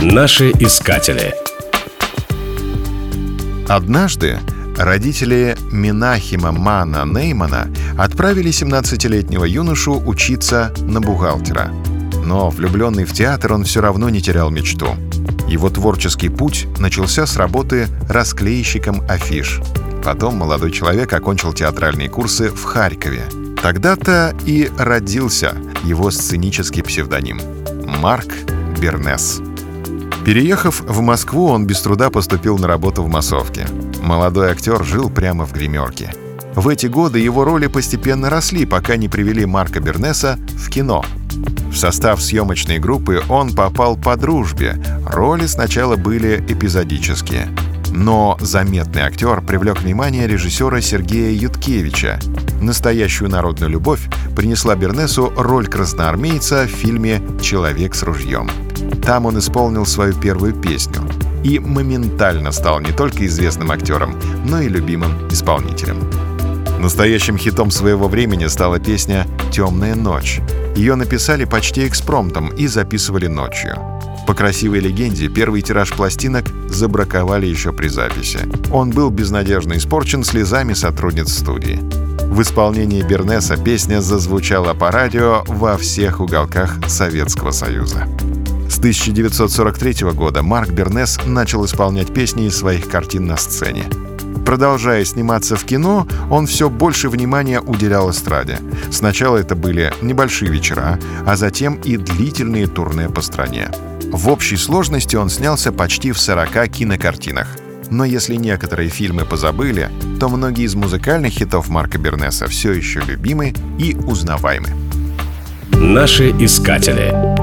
Наши искатели. Однажды родители Минахима Мана Неймана отправили 17-летнего юношу учиться на бухгалтера. Но влюбленный в театр он все равно не терял мечту. Его творческий путь начался с работы расклейщиком афиш. Потом молодой человек окончил театральные курсы в Харькове. Тогда-то и родился его сценический псевдоним — Марк Бернес. Переехав в Москву, он без труда поступил на работу в массовке. Молодой актер жил прямо в гримерке. В эти годы его роли постепенно росли, пока не привели Марка Бернеса в кино. В состав съемочной группы он попал по дружбе. Роли сначала были эпизодические. Но заметный актер привлек внимание режиссера Сергея Юткевича. Настоящую народную любовь принесла Бернесу роль красноармейца в фильме «Человек с ружьем». Там он исполнил свою первую песню и моментально стал не только известным актером, но и любимым исполнителем. Настоящим хитом своего времени стала песня «Темная ночь». Ее написали почти экспромтом и записывали ночью. По красивой легенде, первый тираж пластинок забраковали еще при записи. Он был безнадежно испорчен слезами сотрудниц студии. В исполнении Бернеса песня зазвучала по радио во всех уголках Советского Союза. С 1943 года Марк Бернес начал исполнять песни из своих картин на сцене. Продолжая сниматься в кино, он все больше внимания уделял эстраде. Сначала это были небольшие вечера, а затем и длительные турне по стране. В общей сложности он снялся почти в 40 кинокартинах. Но если некоторые фильмы позабыли, то многие из музыкальных хитов Марка Бернеса все еще любимы и узнаваемы. Наши искатели.